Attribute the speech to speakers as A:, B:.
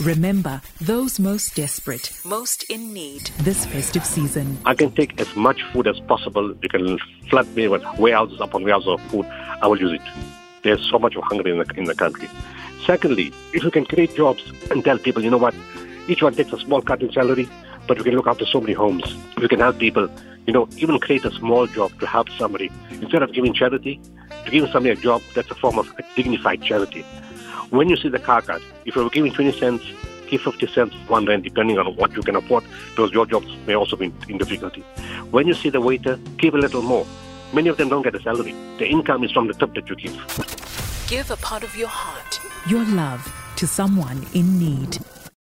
A: Remember those most desperate, most in need this festive season.
B: I can take as much food as possible. You can flood me with warehouses upon warehouses of food. I will use it. There's so much of hunger in the, in the country. Secondly, if you can create jobs and tell people, you know what, each one takes a small cut in salary, but we can look after so many homes. We can help people, you know, even create a small job to help somebody. Instead of giving charity, to give somebody a job, that's a form of a dignified charity. When you see the car cut, if you're giving 20 cents, give 50 cents, one rand, depending on what you can afford, because your jobs may also be in difficulty. When you see the waiter, give a little more. Many of them don't get a salary. The income is from the tip that you give.
A: Give a part of your heart, your love to someone in need.